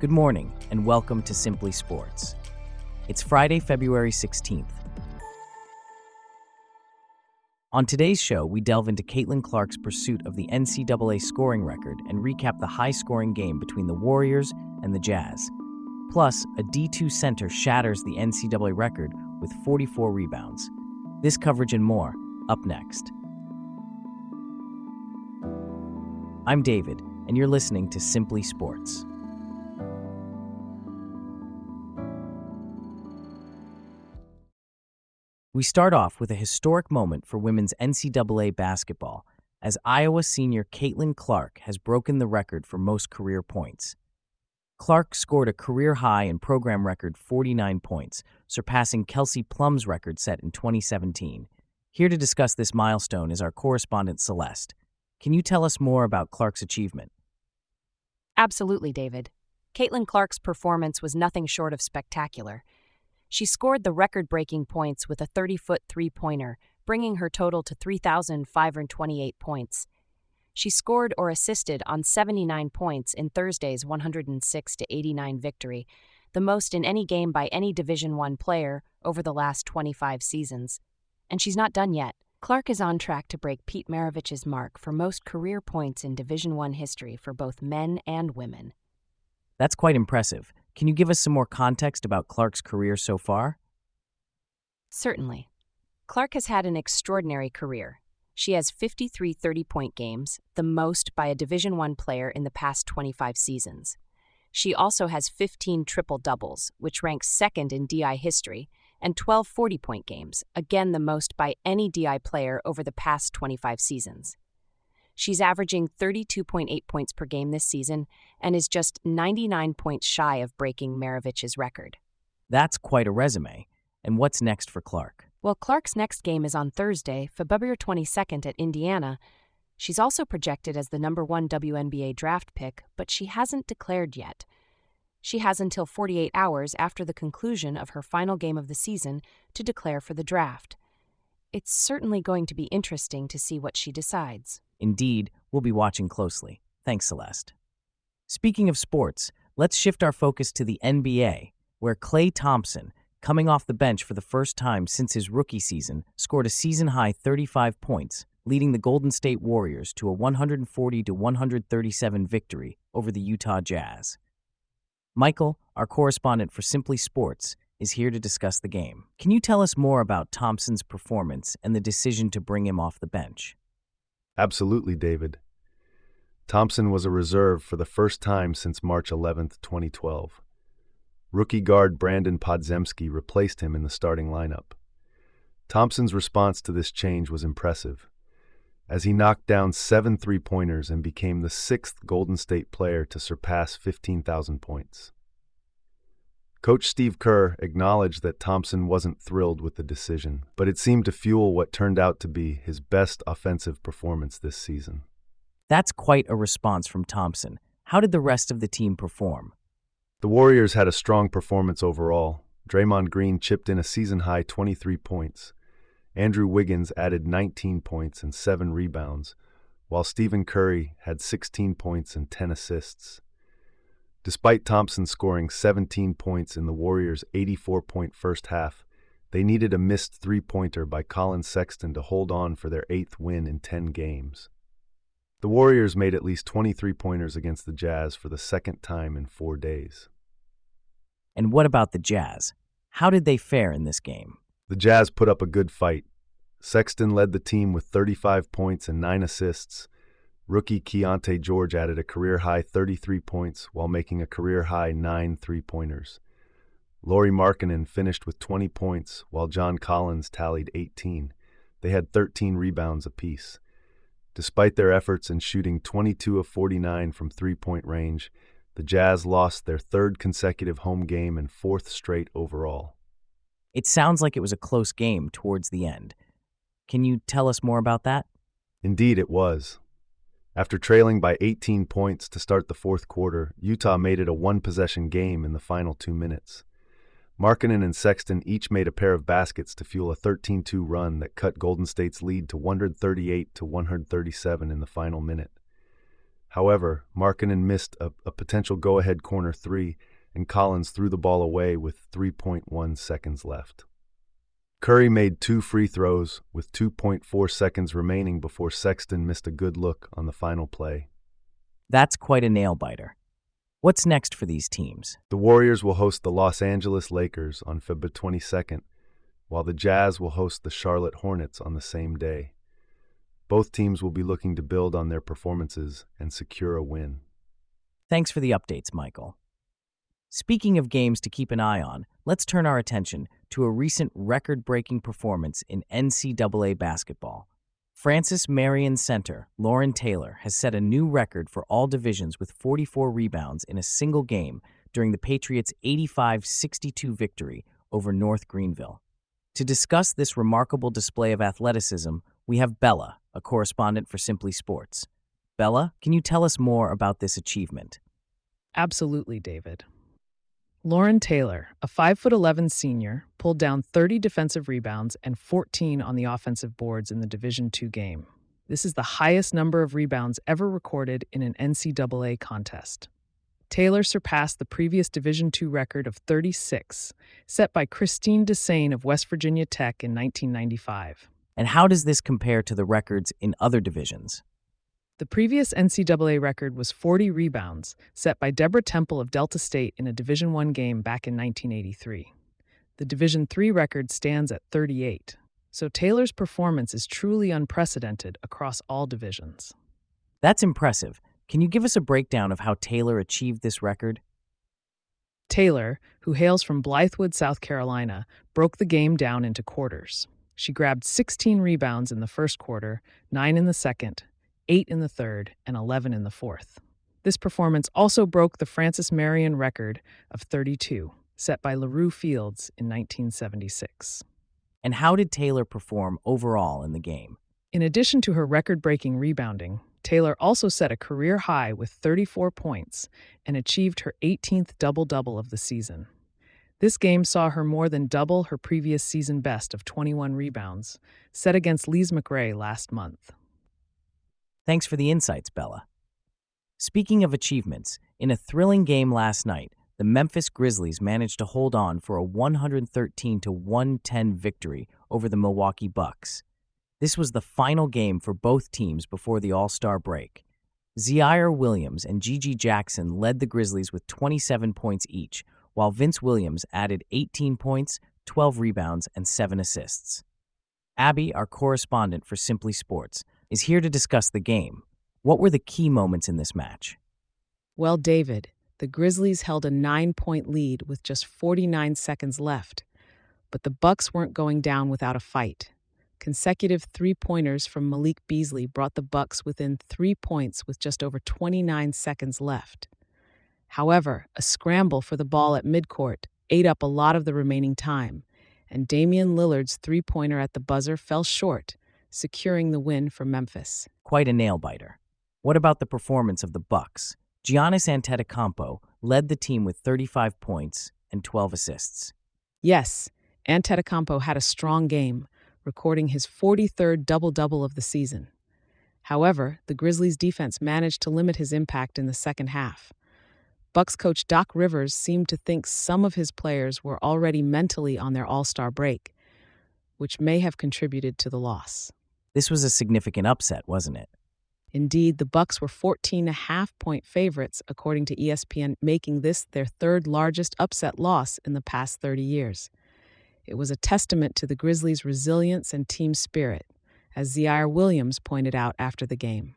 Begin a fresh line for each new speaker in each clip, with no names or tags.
Good morning, and welcome to Simply Sports. It's Friday, February 16th. On today's show, we delve into Caitlin Clark's pursuit of the NCAA scoring record and recap the high scoring game between the Warriors and the Jazz. Plus, a D2 center shatters the NCAA record with 44 rebounds. This coverage and more, up next. I'm David, and you're listening to Simply Sports. We start off with a historic moment for women's NCAA basketball as Iowa senior Caitlin Clark has broken the record for most career points. Clark scored a career high and program record 49 points, surpassing Kelsey Plum's record set in 2017. Here to discuss this milestone is our correspondent Celeste. Can you tell us more about Clark's achievement?
Absolutely, David. Caitlin Clark's performance was nothing short of spectacular. She scored the record breaking points with a 30 foot three pointer, bringing her total to 3,528 points. She scored or assisted on 79 points in Thursday's 106 89 victory, the most in any game by any Division 1 player over the last 25 seasons. And she's not done yet. Clark is on track to break Pete Maravich's mark for most career points in Division 1 history for both men and women.
That's quite impressive. Can you give us some more context about Clark's career so far?
Certainly. Clark has had an extraordinary career. She has 53 30-point games, the most by a Division 1 player in the past 25 seasons. She also has 15 triple-doubles, which ranks second in DI history, and 12 40-point games, again the most by any DI player over the past 25 seasons. She's averaging 32.8 points per game this season and is just 99 points shy of breaking Maravich's record.
That's quite a resume. And what's next for Clark?
Well, Clark's next game is on Thursday, February 22nd at Indiana. She's also projected as the number one WNBA draft pick, but she hasn't declared yet. She has until 48 hours after the conclusion of her final game of the season to declare for the draft. It's certainly going to be interesting to see what she decides.
Indeed, we'll be watching closely. Thanks, Celeste. Speaking of sports, let's shift our focus to the NBA, where Klay Thompson, coming off the bench for the first time since his rookie season, scored a season high 35 points, leading the Golden State Warriors to a 140 137 victory over the Utah Jazz. Michael, our correspondent for Simply Sports, is here to discuss the game. Can you tell us more about Thompson's performance and the decision to bring him off the bench?
Absolutely, David. Thompson was a reserve for the first time since March 11, 2012. Rookie guard Brandin Podziemski replaced him in the starting lineup. Thompson's response to this change was impressive, as he knocked down seven three pointers and became the sixth Golden State player to surpass 15,000 points. Coach Steve Kerr acknowledged that Thompson wasn't thrilled with the decision, but it seemed to fuel what turned out to be his best offensive performance this season.
That's quite a response from Thompson. How did the rest of the team perform?
The Warriors had a strong performance overall. Draymond Green chipped in a season high 23 points. Andrew Wiggins added 19 points and 7 rebounds, while Stephen Curry had 16 points and 10 assists. Despite Thompson scoring 17 points in the Warriors' 84 point first half, they needed a missed three pointer by Collin Sexton to hold on for their eighth win in 10 games. The Warriors made at least 23 pointers against the Jazz for the second time in four days.
And what about the Jazz? How did they fare in this game?
The Jazz put up a good fight. Sexton led the team with 35 points and 9 assists, Rookie Keyonte George added a career high 33 points while making a career high nine three pointers. Lauri Markkanen finished with 20 points while John Collins tallied 18. They had 13 rebounds apiece. Despite their efforts in shooting 22 of 49 from three point range, the Jazz lost their third consecutive home game and fourth straight overall.
It sounds like it was a close game towards the end. Can you tell us more about that?
Indeed, it was. After trailing by 18 points to start the fourth quarter, Utah made it a one possession game in the final two minutes. Markkanen and Sexton each made a pair of baskets to fuel a 13 2 run that cut Golden State's lead to 138 to 137 in the final minute. However, Markkanen missed a, a potential go ahead corner three, and Collins threw the ball away with 3.1 seconds left. Curry made two free throws with 2.4 seconds remaining before Sexton missed a good look on the final play.
That's quite a nail biter. What's next for these teams?
The Warriors will host the Los Angeles Lakers on February 22nd, while the Jazz will host the Charlotte Hornets on the same day. Both teams will be looking to build on their performances and secure a win.
Thanks for the updates, Michael. Speaking of games to keep an eye on, let's turn our attention to a recent record breaking performance in NCAA basketball. Francis Marion center Lauryn Taylor has set a new record for all divisions with 44 rebounds in a single game during the Patriots' 85 62 victory over North Greenville. To discuss this remarkable display of athleticism, we have Bella, a correspondent for Simply Sports. Bella, can you tell us more about this achievement?
Absolutely, David. Lauryn Taylor, a 5'11 senior, pulled down 30 defensive rebounds and 14 on the offensive boards in the Division II game. This is the highest number of rebounds ever recorded in an NCAA contest. Taylor surpassed the previous Division II record of 36, set by Christine Desain of West Virginia Tech in 1995.
And how does this compare to the records in other divisions?
The previous NCAA record was 40 rebounds, set by Deborah Temple of Delta State in a Division I game back in 1983. The Division III record stands at 38, so Taylor's performance is truly unprecedented across all divisions.
That's impressive. Can you give us a breakdown of how Taylor achieved this record?
Taylor, who hails from Blythewood, South Carolina, broke the game down into quarters. She grabbed 16 rebounds in the first quarter, 9 in the second, 8 in the third, and 11 in the fourth. This performance also broke the Francis Marion record of 32, set by LaRue Fields in 1976.
And how did Taylor perform overall in the game?
In addition to her record breaking rebounding, Taylor also set a career high with 34 points and achieved her 18th double double of the season. This game saw her more than double her previous season best of 21 rebounds, set against Lees-McRae last month.
Thanks for the insights, Bella. Speaking of achievements, in a thrilling game last night, the Memphis Grizzlies managed to hold on for a 113 to 110 victory over the Milwaukee Bucks. This was the final game for both teams before the All-Star break. Ziaire Williams and GG Jackson led the Grizzlies with 27 points each, while Vince Williams added 18 points, 12 rebounds, and 7 assists. Abby, our correspondent for Simply Sports, is here to discuss the game. What were the key moments in this match?
Well, David, the Grizzlies held a 9-point lead with just 49 seconds left, but the Bucks weren't going down without a fight. Consecutive three-pointers from Malik Beasley brought the Bucks within 3 points with just over 29 seconds left. However, a scramble for the ball at midcourt ate up a lot of the remaining time, and Damian Lillard's three pointer at the buzzer fell short, securing the win for Memphis.
Quite a nail biter. What about the performance of the Bucks? Giannis Antetokounmpo led the team with 35 points and 12 assists.
Yes, Antetokounmpo had a strong game, recording his 43rd double-double of the season. However, the Grizzlies' defense managed to limit his impact in the second half. Bucks coach Doc Rivers seemed to think some of his players were already mentally on their All Star break, which may have contributed to the loss.
This was a significant upset, wasn't it?
Indeed, the Bucks were 14 and a half point favorites according to ESPN, making this their third largest upset loss in the past 30 years. It was a testament to the Grizzlies' resilience and team spirit, as Ziaire Williams pointed out after the game.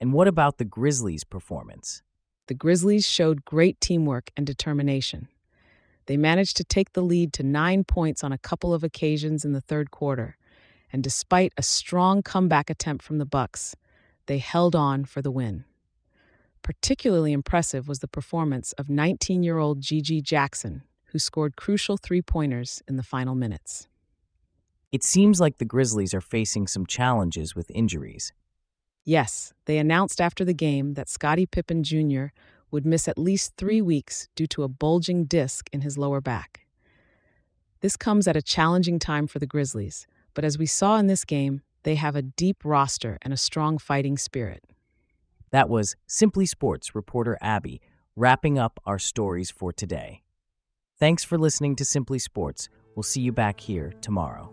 And what about the Grizzlies' performance?
the Grizzlies showed great teamwork and determination. They managed to take the lead to nine points on a couple of occasions in the third quarter, and despite a strong comeback attempt from the Bucks, they held on for the win. Particularly impressive was the performance of 19-year-old GG Jackson, who scored crucial three-pointers in the final minutes.
It seems like the Grizzlies are facing some challenges with injuries.
Yes, they announced after the game that Scottie Pippen Jr. would miss at least three weeks due to a bulging disc in his lower back. This comes at a challenging time for the Grizzlies, but as we saw in this game, they have a deep roster and a strong fighting spirit.
That was Simply Sports reporter Abby wrapping up our stories for today. Thanks for listening to Simply Sports. We'll see you back here tomorrow.